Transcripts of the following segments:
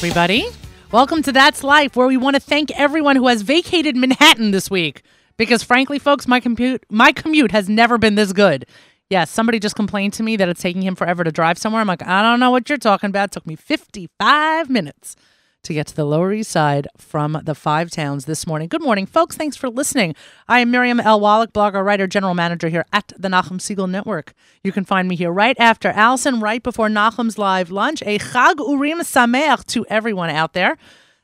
everybody. Welcome to That's Life, where we want to thank everyone who has vacated Manhattan this week. Because frankly, folks, my commute my commute has never been this good. Yes, somebody just complained to me that it's taking him forever to drive somewhere. I'm like, I don't know what you're talking about. It took me 55 minutes to get to the Lower East Side from the five towns this morning. Good morning, folks. Thanks for listening. I am Miriam L. Wallach, blogger, writer, general manager here at the Nachum Siegel Network. You can find me here right after Allison, right before Nachum's live lunch. A Chag Urim Sameach to everyone out there.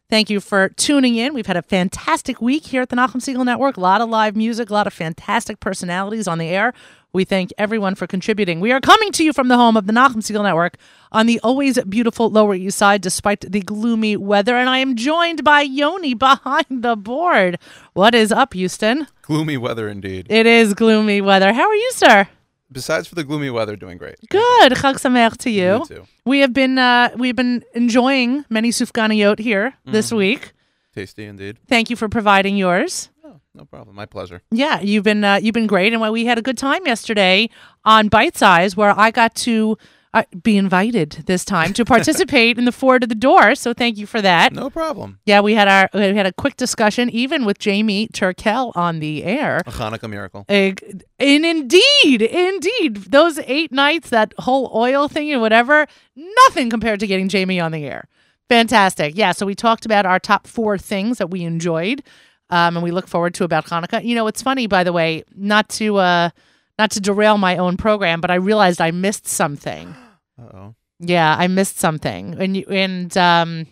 Thank you for tuning in. We've had a fantastic week here at the Nachum Siegel Network. A lot of live music, a lot of fantastic personalities on the air. We thank everyone for contributing. We are coming to you from the home of the Nachum Siegel Network on the always beautiful Lower East Side, despite the gloomy weather. And I am joined by Yoni behind the board. What is up, Houston? Gloomy weather indeed. It is gloomy weather. How are you, sir? Besides for the gloomy weather, doing great. Good. Chag Sameach to you. You too. We have been uh, we've been enjoying many sufganiyot here this Mm-hmm. week. Tasty indeed. Thank you for providing yours. Oh, no problem. My pleasure. Yeah, you've been uh, you've been great, and we had a good time yesterday on Bite Size, where I got to uh, be invited this time to participate in the four to the door. So thank you for that. No problem. Yeah, we had our we had a quick discussion, even with Jamie Turkel on the air. A Hanukkah miracle. And indeed, indeed, those eight nights, that whole oil thing and whatever, nothing compared to getting Jamie on the air. Fantastic. Yeah. So we talked about our top four things that we enjoyed, um, and we look forward to about Hanukkah. You know, it's funny, by the way, not to uh, not to derail my own program, but I realized I missed something. Uh oh. Yeah, I missed something, and you and um,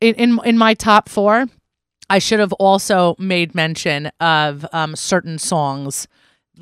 in in in my top four, I should have also made mention of um certain songs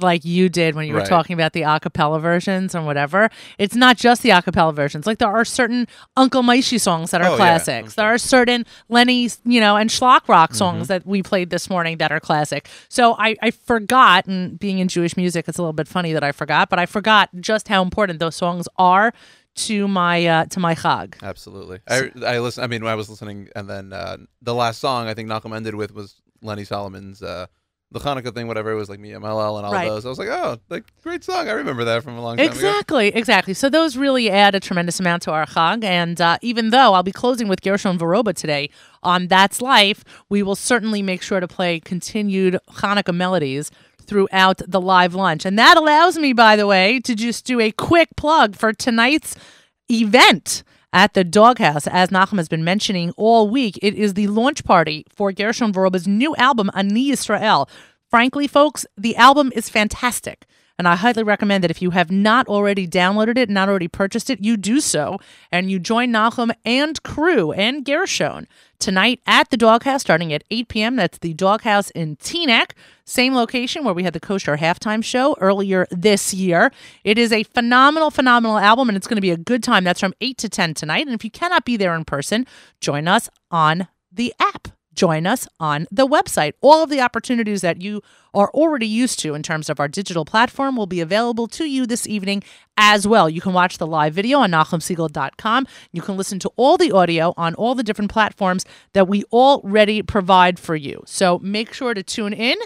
like you did when you were Right. talking about the a cappella versions and whatever. It's not just the a cappella versions. Like there are certain Uncle Moishy songs that are Oh, yeah. classics. There are certain Lenny, you know, and Shlock Rock songs that we played this morning that are classic. So I, I forgot, and being in Jewish music, it's a little bit funny that I forgot, but I forgot just how important those songs are to my uh, to my chag. Absolutely. I I listen. I mean, when I was listening, and then uh, the last song I think Nachum ended with was Lenny Solomon's uh, the Hanukkah thing, whatever. It was like Mi Yimalel and all Right. those. I was like, oh, like great song. I remember that from a long time ago. Exactly, exactly. So those really add a tremendous amount to our chag. And uh, even though I'll be closing with Gershon Veroba today on That's Life, we will certainly make sure to play continued Hanukkah melodies throughout the live lunch. And that allows me, by the way, to just do a quick plug for tonight's event at the Doghouse. As Nachum has been mentioning all week, it is the launch party for Gershon Veroba's new album, Ani Yisrael. Frankly, folks, the album is fantastic. And I highly recommend that if you have not already downloaded it, not already purchased it, you do so. And you join Nachum and crew and Gershon tonight at the Doghouse starting at 8 p.m. That's the Doghouse in Teaneck. Same location where we had the Kosher halftime show earlier this year. It is a phenomenal, phenomenal album, and it's going to be a good time. That's from 8 to 10 tonight. And if you cannot be there in person, join us on the app join us on the website. All of the opportunities that you are already used to in terms of our digital platform will be available to you this evening as well. You can watch the live video on NachumSiegel.com. You can listen to all the audio on all the different platforms that we already provide for you. So make sure to tune in.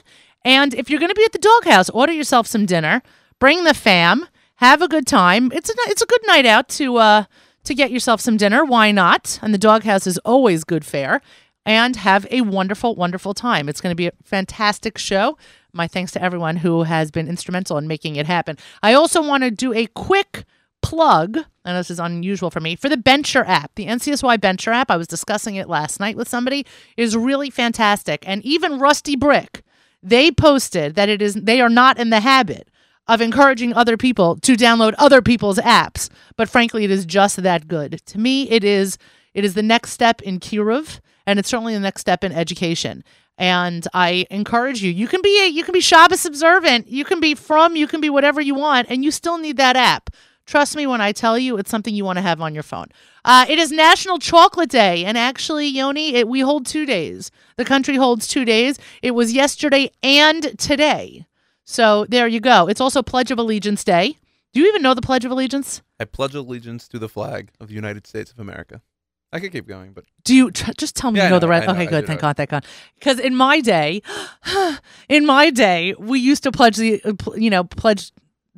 And if you're going to be at the doghouse, order yourself some dinner, bring the fam, have a good time. It's a, it's a good night out to, uh, to get yourself some dinner. Why not? And the doghouse is always good fare and have a wonderful, wonderful time. It's going to be a fantastic show. My thanks to everyone who has been instrumental in making it happen. I also want to do a quick plug, and this is unusual for me, for the Bencher app. The NCSY Bencher app, I was discussing it last night with somebody, is really fantastic. And even RustyBrick, they posted that it is they are not in the habit of encouraging other people to download other people's apps. But frankly, it is just that good. To me, it is it is the next step in Kiruv, and it's certainly the next step in education. And I encourage you. You can be a, you can be Shabbos observant. You can be from. You can be whatever you want, and you still need that app. Trust me when I tell you, it's something you want to have on your phone. Uh, it is National Chocolate Day, and actually, Yoni, it, we hold two days. The country holds two days. It was yesterday and today. So there you go. It's also Pledge of Allegiance Day. Do you even know the Pledge of Allegiance? I pledge allegiance to the flag of the United States of America. I could keep going, but Do you tr- just tell me Yeah, you know, know the rest? Know Okay. I good. Thank God, thank God. Because in my day, in my day, we used to pledge the, uh, you know, pledge,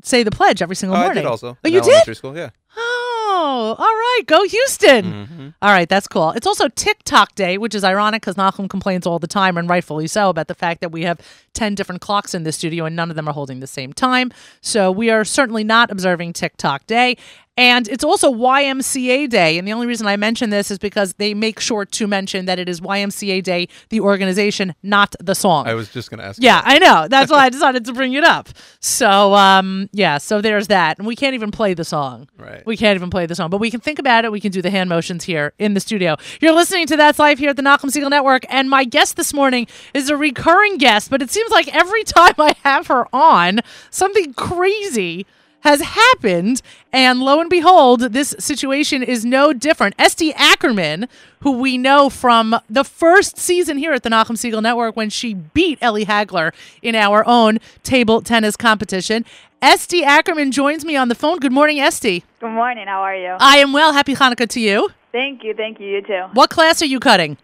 say the pledge every single oh, I morning. did also. Oh, you did? school. Yeah. Oh, all right. Go Houston. Mm-hmm. All right, that's cool. It's also TikTok Day, which is ironic because Nachum complains all the time, and rightfully so, about the fact that we have 10 different clocks in the studio and none of them are holding the same time. So we are certainly not observing TikTok Day. And it's also YMCA Day. And the only reason I mention this is because they make sure to mention that it is YMCA Day, the organization, not the song. I was just gonna ask. Yeah, I know. That's why I decided to bring it up. So, um, yeah, so there's that. And we can't even play the song. right. We can't even play the song, but we can think about it. We can do the hand motions here in the studio. You're listening to That's Life here at the Nachum Siegel Network, and my guest this morning is a recurring guest, but it seems like every time I have her on, something crazy has happened, and lo and behold, this situation is no different. Esty Ackerman, who we know from the first season here at the Nachum Siegel Network when she beat Ellie Hagler in our own table tennis competition. Esty Ackerman joins me on the phone. Good morning, Esty. Good morning. How are you? I am well. Happy Hanukkah to you. Thank you. Thank you. You too. What class are you cutting?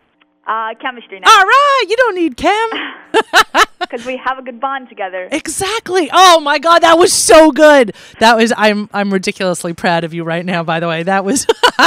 Uh, chemistry now, All right, you don't need chem. because we have a good bond together. Exactly. Oh my god, that was so good. That was I'm I'm ridiculously proud of you right now by the way. That was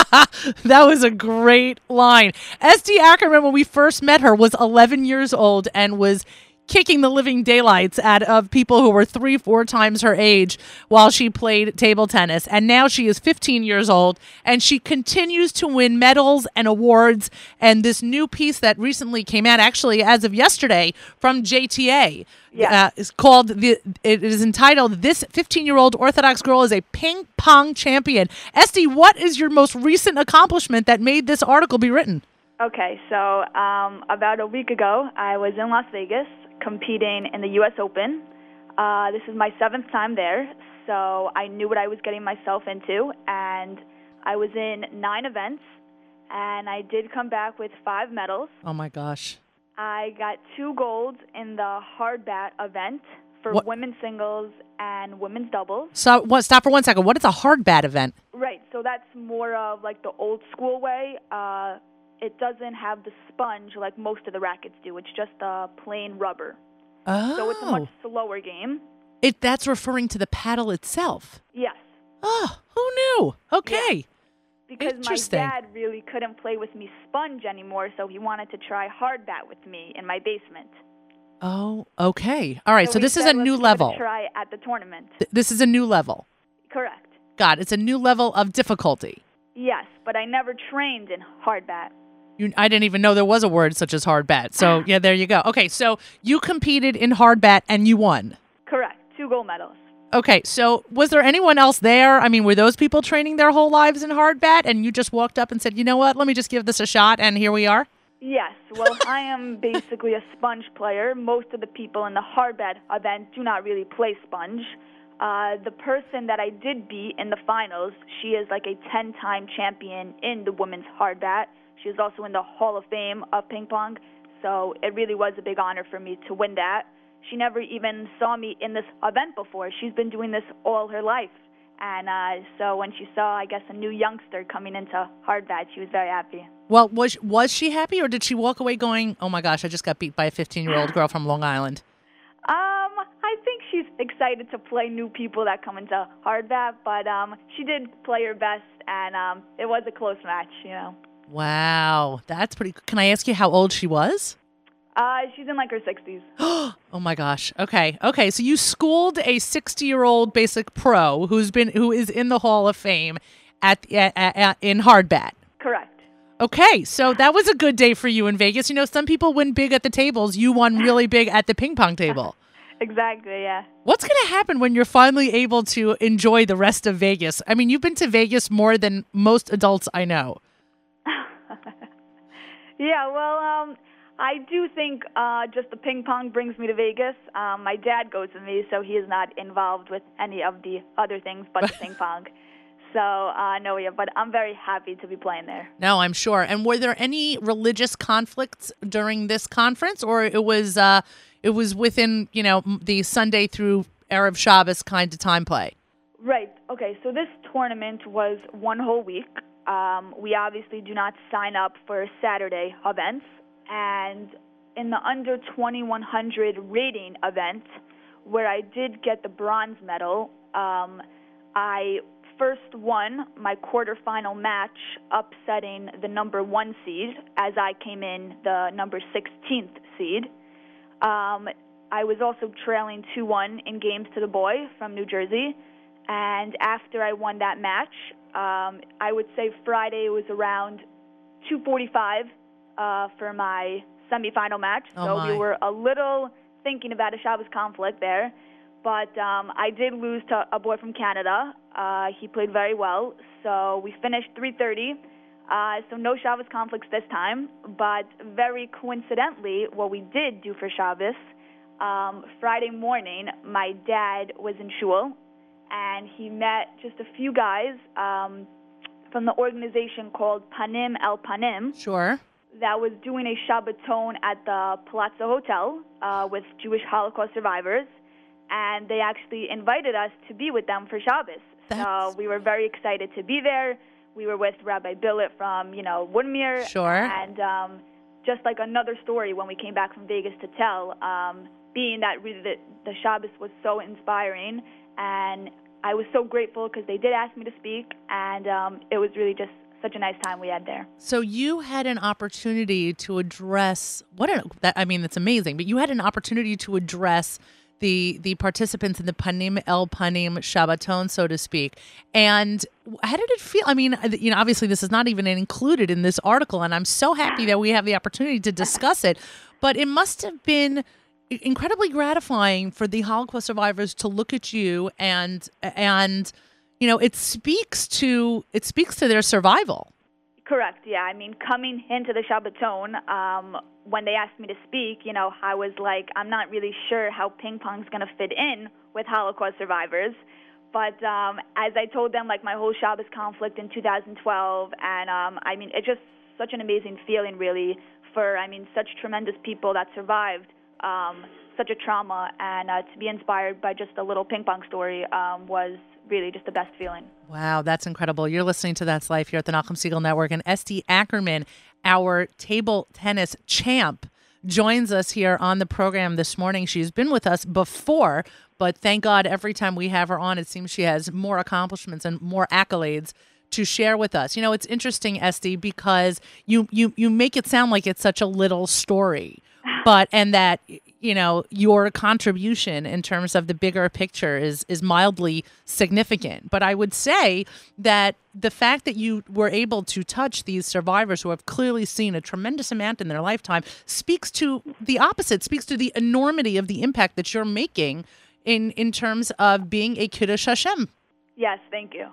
that was a great line. Esty Ackerman when we first met her was 11 years old and was kicking the living daylights out of people who were 3 4 times her age while she played table tennis. And now she is 15 years old and she continues to win medals and awards and this new piece that recently came out actually as of yesterday from JTA Yeah. uh, is called the. It is entitled "This 15-Year-Old Orthodox Girl is a Ping Pong Champion." Esty, what is your most recent accomplishment that made this article be written? Okay, so um, about a week ago, I was in Las Vegas competing in the U.S. Open. Uh, this is my seventh time there, so I knew what I was getting myself into, and I was in nine events, and I did come back with five medals. Oh my gosh! I got two golds in the hard bat event for What- women's singles and women's doubles. So, what? Stop for one second. What is a hard bat event? Right, so that's more of like the old school way. Uh, it doesn't have the sponge like most of the rackets do. It's just uh, plain rubber. Oh, So it's a much slower game. it that's referring to the paddle itself. Yes, Oh, who knew? Okay. because my dad really couldn't play with me sponge anymore, so he wanted to try hard bat with me in my basement. Oh, okay. All right. So, we this is a new level. try at the tournament. Th- This is a new level. Correct. God, it's a new level of difficulty. Yes, but I never trained in hard bat. You, I didn't even know there was a word such as hard bat. So yeah, there you go. Okay, so you competed in hard bat and you won. Correct. Two gold medals. Okay, so was there anyone else there? I mean, were those people training their whole lives in hard bat and you just walked up and said, you know what, let me just give this a shot and here we are? Yes, well, I am basically a sponge player. Most of the people in the hard bat event do not really play sponge. Uh, the person that I did beat in the finals, she is like a 10 time champion in the women's hard bat. She was also in the Hall of Fame of ping pong, so it really was a big honor for me to win that. She never even saw me in this event before. She's been doing this all her life. And uh, so when she saw, I guess, a new youngster coming into hard bat, she was very happy. Well, was was she happy or did she walk away going, "Oh my gosh, I just got beat by a 15-year-old girl from Long Island?" Um, I think she's excited to play new people that come into hard bat, but um, she did play her best, and um, it was a close match. You know, Wow, that's pretty Can I ask you how old she was? uh, she's in like her 60s. Oh my gosh. Okay. Okay. So you schooled a 60 year old basic pro who's been who is in the Hall of Fame at, at, at in hard bat. Correct. Okay, so that was a good day for you in Vegas. You know, some people win big at the tables. You won really big at the ping pong table. Exactly. Yeah. What's going to happen when you're finally able to enjoy the rest of Vegas? I mean, you've been to Vegas more than most adults I know. Yeah. Well, um, I do think uh, just the ping pong brings me to Vegas. Um, my dad goes with me, so he is not involved with any of the other things but the ping pong. So uh, no, yeah. But I'm very happy to be playing there. No, I'm sure. And were there any religious conflicts during this conference, or it was uh, it was within you know the Sunday through Erev Shabbos kind of time play? Right. Okay. So this tournament was one whole week. Um, we obviously do not sign up for Saturday events, and in the under 2100 rating event, where I did get the bronze medal, um, I first won my quarterfinal match, upsetting the number one seed, as I came in the number 16th seed. Um, I was also trailing 2 1 in games to the boy from New Jersey. And after I won that match, um, I would say Friday was around 245 uh, for my semifinal match. Oh, so my. we were a little thinking about a Shabbos conflict there. But um, I did lose to a boy from Canada. Uh, he played very well. So we finished 330. Uh, so no Shabbos conflicts this time. But very coincidentally, what we did do for Shabbos, um, Friday morning, my dad was in shul, and he met just a few guys um, from the organization called Panim El Panim Sure. that was doing a Shabbaton at the Palazzo Hotel uh, with Jewish Holocaust survivors, and they actually invited us to be with them for Shabbos. That's- So we were very excited to be there. We were with Rabbi Billet from, you know, Woodmere. Sure. And um, just like another story when we came back from Vegas to tell, um, being that really the, the Shabbos was so inspiring, and I was so grateful because they did ask me to speak, and um, it was really just such a nice time we had there. So you had an opportunity to address what a, that I mean that's amazing, but you had an opportunity to address the the participants in the Panim El Panim Shabbaton, so to speak. And how did it feel? I mean, you know, obviously this is not even included in this article, and I'm so happy that we have the opportunity to discuss it. But it must have been incredibly gratifying for the Holocaust survivors to look at you and and you know it speaks to it speaks to their survival. Correct. Yeah. I mean, coming into the Shabbaton, um, when they asked me to speak, you know, I was like, I'm not really sure how ping pong's going to fit in with Holocaust survivors. But um, as I told them, like my whole Shabbos conflict in 2012, and um, I mean, it's just such an amazing feeling, really, for I mean, such tremendous people that survived um, such a trauma, and uh, to be inspired by just a little ping pong story um, was really just the best feeling. Wow, that's incredible. You're listening to That's Life here at the Nachum Siegel Network. And Esty Ackerman, our table tennis champ, joins us here on the program this morning. She's been with us before, but thank God every time we have her on, it seems she has more accomplishments and more accolades to share with us. You know, it's interesting, Esty, because you you you make it sound like it's such a little story, but and that you know your contribution in terms of the bigger picture is is mildly significant. But I would say that the fact that you were able to touch these survivors who have clearly seen a tremendous amount in their lifetime speaks to the opposite, speaks to the enormity of the impact that you're making in in terms of being a Kiddush Hashem Yes, thank you.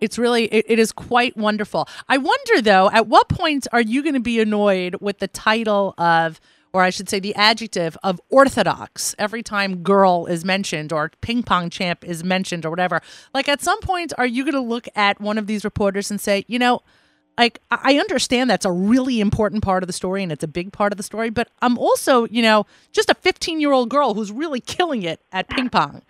it's really it, it is quite wonderful i wonder though at what point are you going to be annoyed with the title of or i should say the adjective of orthodox every time girl is mentioned or ping pong champ is mentioned or whatever like at some point are you going to look at one of these reporters and say you know like I understand that's a really important part of the story and it's a big part of the story, but I'm also, you know, just a 15 year old girl who's really killing it at ping pong.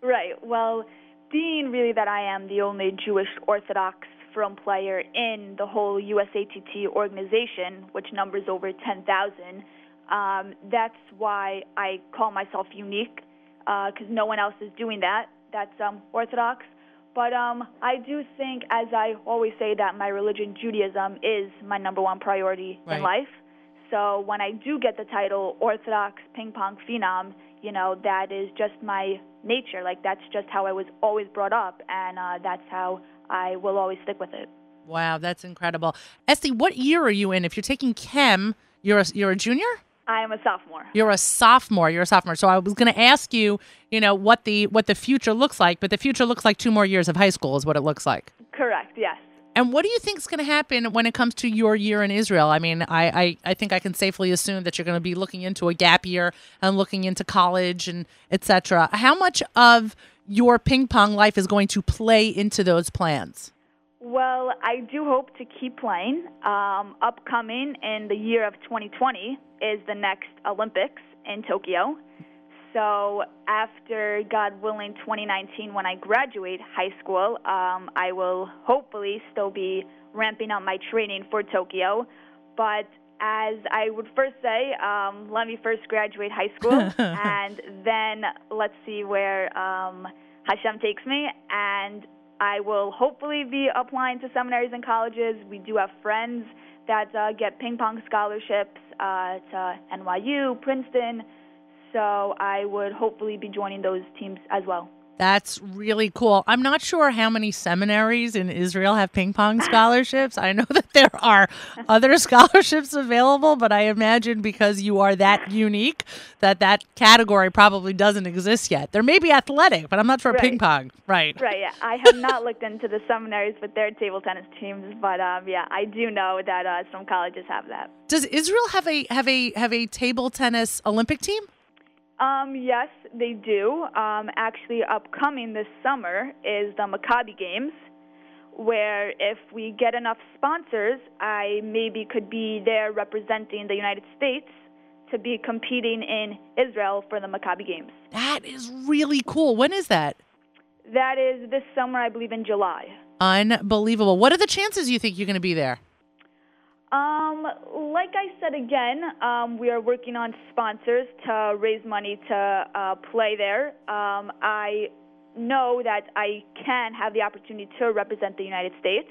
Right. Well, being really that I am the only Jewish Orthodox from player in the whole USATT organization, which numbers over 10,000, um, that's why I call myself unique, because no one else is doing that. That's um, Orthodox. But um, I do think, as I always say, that my religion, Judaism, is my number one priority Right. in life. So when I do get the title Orthodox Ping Pong Phenom, you know, that is just my nature. Like, that's just how I was always brought up, and uh, that's how I will always stick with it. Wow, that's incredible. Esty, what year are you in? If you're taking chem, you're a, you're a junior? I am a sophomore. You're a sophomore. You're a sophomore. So I was going to ask you, you know, what the what the future looks like, but the future looks like two more years of high school is what it looks like. Correct, yes. And what do you think is going to happen when it comes to your year in Israel? I mean, I, I, I think I can safely assume that you're going to be looking into a gap year and looking into college and etc. How much of your ping pong life is going to play into those plans? Well, I do hope to keep playing. Um, upcoming in the year of 2020 is the next Olympics in Tokyo. So after, God willing, 2019, when I graduate high school, um, I will hopefully still be ramping up my training for Tokyo. But as I would first say, um, let me first graduate high school, and then let's see where um, Hashem takes me. And I will hopefully be applying to seminaries and colleges. We do have friends that uh, get ping pong scholarships uh, to NYU, Princeton. So I would hopefully be joining those teams as well. That's really cool. I'm not sure how many seminaries in Israel have ping pong scholarships. I know that there are other scholarships available, but I imagine because you are that unique that that category probably doesn't exist yet. There may be athletic, but I'm not sure Right. ping pong. Right. Right, yeah. I have not looked into the seminaries with their table tennis teams, but um, yeah, I do know that uh, some colleges have that. Does Israel have a have a have a table tennis Olympic team? Um, yes, they do. Um, actually, upcoming this summer is the Maccabi Games, where if we get enough sponsors, I maybe could be there representing the United States to be competing in Israel for the Maccabi Games. That is really cool. When is that? That is this summer, I believe, in July. Unbelievable. What are the chances you think you're going to be there? Um, like I said again, um, we are working on sponsors to raise money to uh, play there. Um, I know that I can have the opportunity to represent the United States.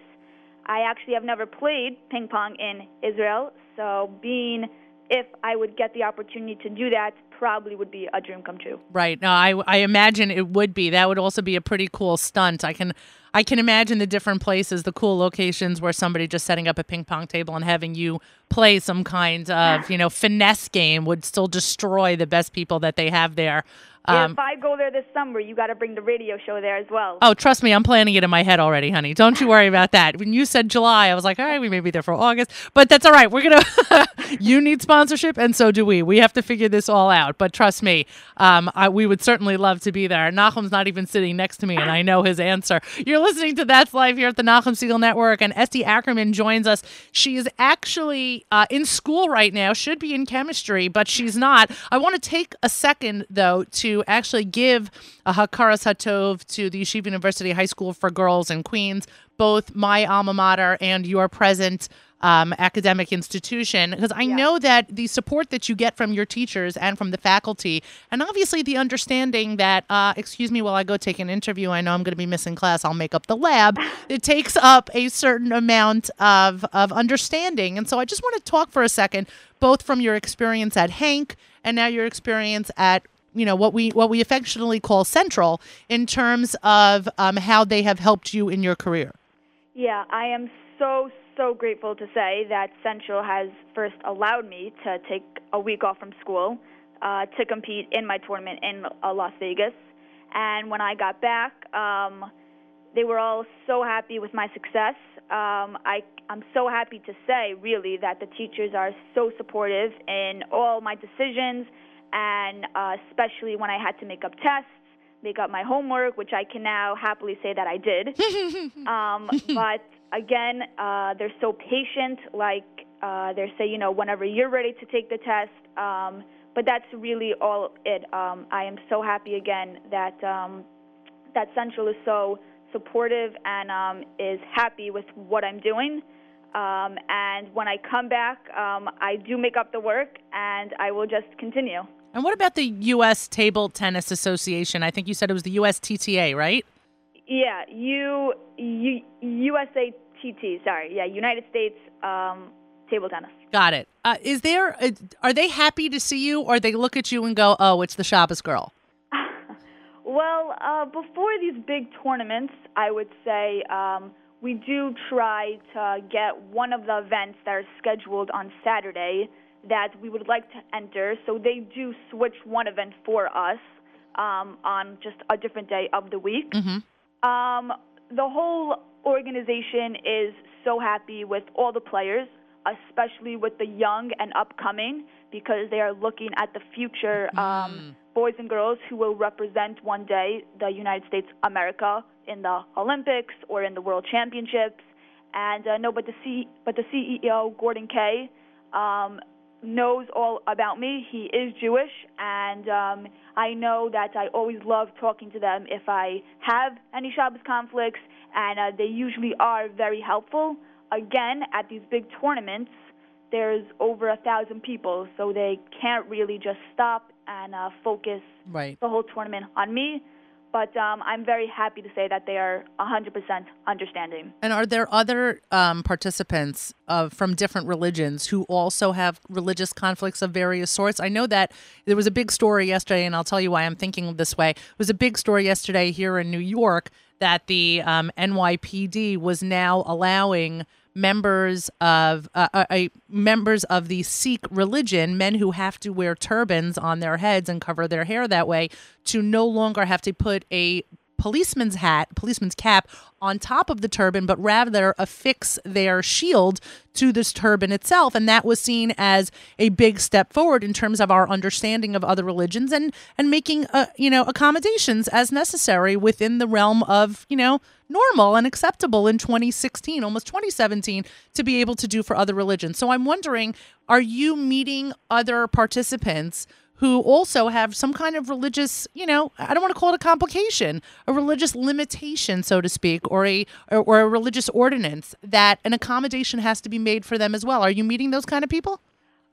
I actually have never played ping pong in Israel, so being if I would get the opportunity to do that, probably would be a dream come true. Right. No, I I imagine it would be. That would also be a pretty cool stunt. I can I can imagine the different places, the cool locations where somebody just setting up a ping pong table and having you play some kind of, you know, finesse game would still destroy the best people that they have there. Um, if I go there this summer, you got to bring the radio show there as well. Oh, trust me, I'm planning it in my head already, honey. Don't you worry about that. When you said July, I was like, all right, we may be there for August, but that's all right. We're gonna. you need sponsorship, and so do we. We have to figure this all out. But trust me, um, I, we would certainly love to be there. Nachum's not even sitting next to me, and I know his answer. You're listening to That's Life here at the Nachum Siegel Network, and Esty Ackerman joins us. She is actually uh, in school right now, should be in chemistry, but she's not. I want to take a second though to actually give a hakaras hatov to the Yeshiva University High School for Girls in Queens, both my alma mater and your present um, academic institution, because I know that the support that you get from your teachers and from the faculty, and obviously the understanding that, uh, excuse me, while I go take an interview, I know I'm going to be missing class, I'll make up the lab. It takes up a certain amount of, of understanding. And so I just want to talk for a second, both from your experience at HANC and now your experience at you know what we what we affectionately call central in terms of um, how they have helped you in your career Yeah, I am so, so grateful to say that Central has first allowed me to take a week off from school uh, to compete in my tournament in uh, Las Vegas. And when I got back, um, they were all so happy with my success. Um, I, I'm so happy to say, really, that the teachers are so supportive in all my decisions, and uh, especially when I had to make up tests, make up my homework, which I can now happily say that I did. um, but again, uh, they're so patient. Like uh, they say, you know, whenever you're ready to take the test. Um, but that's really all it. Um, I am so happy again that um, that Central is so supportive and um, is happy with what I'm doing. Um, and when I come back, um, I do make up the work, and I will just continue. and what about the us table tennis association i think you said it was the ustta right Yeah, U, U USA TT. Sorry, yeah, United States um, table tennis. got it uh, is there uh, are they happy to see you or they look at you and go oh it's the shabbos girl Well, uh, before these big tournaments, I would say um, we do try to get one of the events that are scheduled on Saturday that we would like to enter. So they do switch one event for us um, on just a different day of the week. Um, the whole organization is so happy with all the players, especially with the young and upcoming, because they are looking at the future um, boys and girls who will represent one day the United States, America, in the Olympics or in the World Championships. And uh, no, but the C, but the CEO Gordon Kaye um, knows all about me. He is Jewish, and um, I know that I always love talking to them if I have any Shabbos conflicts, and uh, they usually are very helpful. Again, at these big tournaments, there's over a thousand people, so they can't really just stop and uh, focus right the whole tournament on me. But um, I'm very happy to say that they are 100% understanding. And are there other um, participants of from different religions who also have religious conflicts of various sorts? I know that there was a big story yesterday, and I'll tell you why I'm thinking this way. It was a big story yesterday here in New York that the um, NYPD was now allowing members of uh, uh, members of the Sikh religion, men who have to wear turbans on their heads and cover their hair that way, to no longer have to put a policeman's hat, policeman's cap on top of the turban, but rather affix their shield to this turban itself. And that was seen as a big step forward in terms of our understanding of other religions and and making uh, you know accommodations as necessary within the realm of you know normal and acceptable in 2016, almost 2017, to be able to do for other religions. So I'm wondering, are you meeting other participants? Who also have some kind of religious, you know, I don't want to call it a complication, a religious limitation, so to speak, or a or, or, a religious ordinance that an accommodation has to be made for them as well. Are you meeting those kind of people?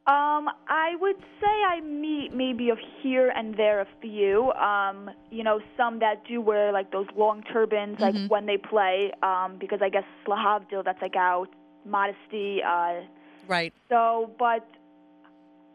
Um, I would say I meet maybe a here and there a few. Um, you know, some that do wear like those long turbans, like Mhm. when they play, um, because I guess Slahavdil, that's like out modesty. Uh, Right. so, but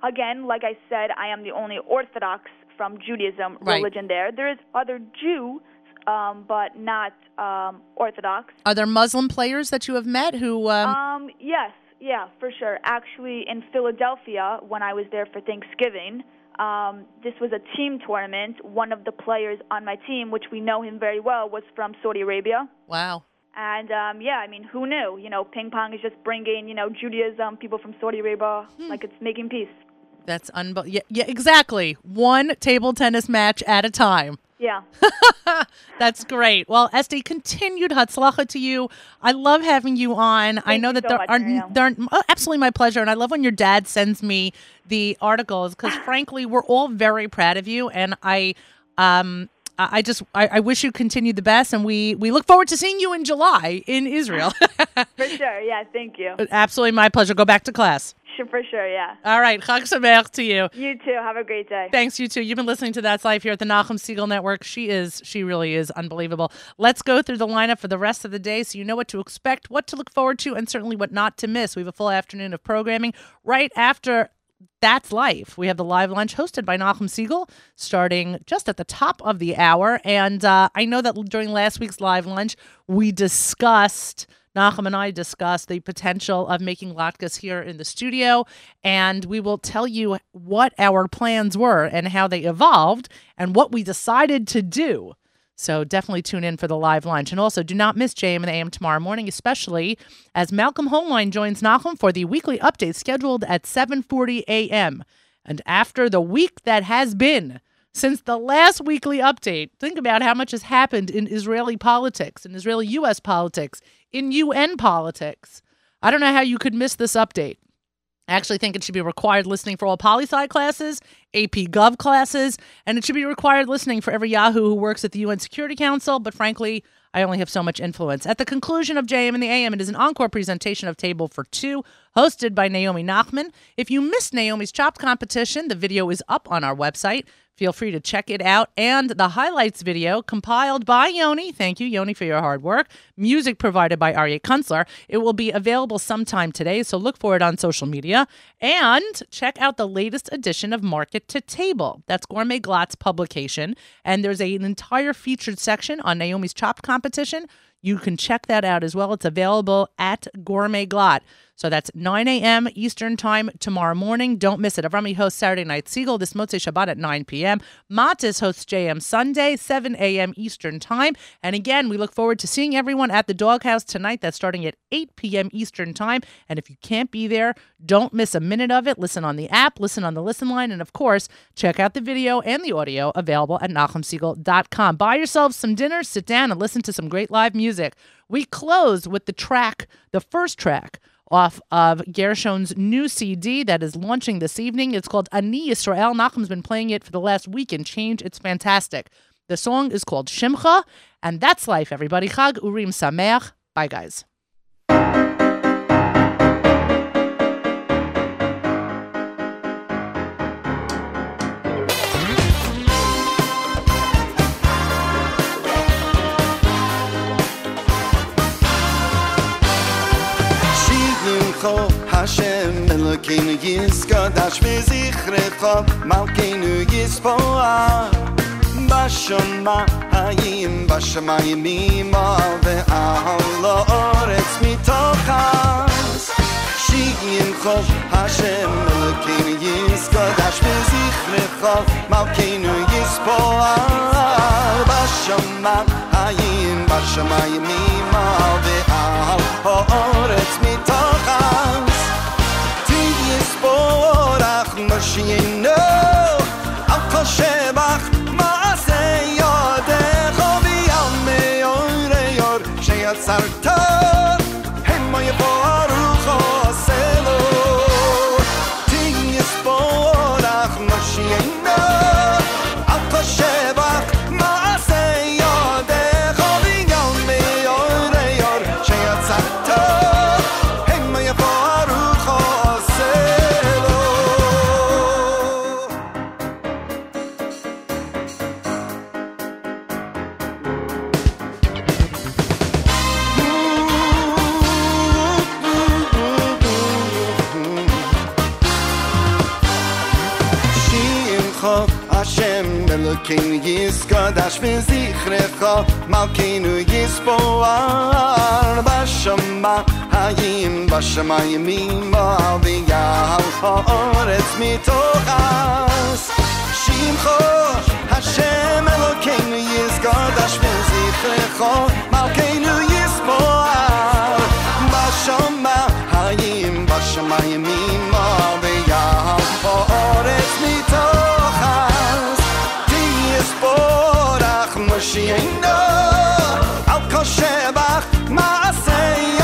again, like I said, I am the only Orthodox from Judaism Right. religion there. There is other Jews, um, but not um, Orthodox. Are there Muslim players that you have met who? Um, Um, yes, yeah, for sure. Actually, in Philadelphia, when I was there for Thanksgiving, um, this was a team tournament. One of the players on my team, which we know him very well, was from Saudi Arabia. wow. And um, yeah, I mean, who knew? You know, ping pong is just bringing, you know, Judaism, people from Saudi Arabia, like it's making peace. That's unbelievable. Yeah, yeah, exactly. One table tennis match at a time. Yeah. That's great. Well, Esty, continued Hatzlacha to you. I love having you on. I know that so there much, are Miriam. there are oh, absolutely my pleasure, and I love when your dad sends me the articles because, frankly, we're all very proud of you, and I um. I I just I, I wish you continued the best, and we we look forward to seeing you in July in Israel. For sure. Yeah. Thank you. Absolutely my pleasure. Go back to class. For sure. Yeah. All right, Chag Sameach to you. You too. Have a great day. Thanks, you too. You've been listening to That's Life here at the Nachum Siegel Network. She is, she really is unbelievable. Let's go through the lineup for the rest of the day so you know what to expect, what to look forward to, and certainly what not to miss. We have a full afternoon of programming right after that's Life. We have the live lunch hosted by Nachum Siegel starting just at the top of the hour. And uh, I know that during last week's live lunch, we discussed. Nachum and I discuss the potential of making latkes here in the studio, and we will tell you what our plans were and how they evolved and what we decided to do. So definitely tune in for the live lunch. And also do not miss JM and AM tomorrow morning, especially as Malcolm Hoenlein joins Nachum for the weekly update scheduled at 7:40 a.m. And after the week that has been since the last weekly update, think about how much has happened in Israeli politics, in Israeli US politics, in UN politics. I don't know how you could miss this update. I actually think it should be required listening for all poli sci classes, AP Gov classes, and it should be required listening for every Yahoo who works at the UN Security Council. But frankly, I only have so much influence. At the conclusion of JM and the AM, it is an encore presentation of Table for Two, hosted by Naomi Nachman. If you missed Naomi's Chopped competition, the video is up on our website. Feel free to check it out. And the highlights video compiled by Yoni. Thank you, Yoni, for your hard work. Music provided by Aryeh Kunstler. It will be available sometime today, so look for it on social media. And check out the latest edition of Market to Table. That's Gourmet Glatt's publication. And there's an entire featured section on Naomi's Chopped competition. You can check that out as well. It's available at Gourmet Glatt. So that's 9 a.m. Eastern Time tomorrow morning. Don't miss it. Avrami hosts Saturday Night Siegel this Motzei Shabbat at 9 p.m. Matis hosts JM Sunday, 7 a.m. Eastern Time. And again, we look forward to seeing everyone at the Doghouse tonight. That's starting at 8 p.m. Eastern Time. And if you can't be there, don't miss a minute of it. Listen on the app, listen on the listen line, and of course, check out the video and the audio available at NachumSiegel.com. Buy yourselves some dinner, sit down, and listen to some great live music. We close with the track, the first track off of Gershon's new CD that is launching this evening. It's called Ani Yisrael. Nachum's been playing it for the last week and change. It's fantastic. The song is called Shimcha, and that's life, everybody. Chag Urim Sameach. Bye, guys. Elokeinu Yiskadash v'zichrecha Malkeinu Yispoah בשמיים, בשמיים ועל הארץ מתוכס שימחו השם אלוקינו יסקדש וזכרך מלכנו יספועל בשמיים, בשמיים ועל הארץ מתוכס vor achner machin no am poche ma se yo der hob am me yo schet sarte בשמיים וירח האורץ מתוך אז שמחו השם אלוקינו יזכור דשבין זכרכו מלכנו יספור בשמיים בשמיים וירח האורץ מתוך אז תספור אך משיענו על כל שבח מעשה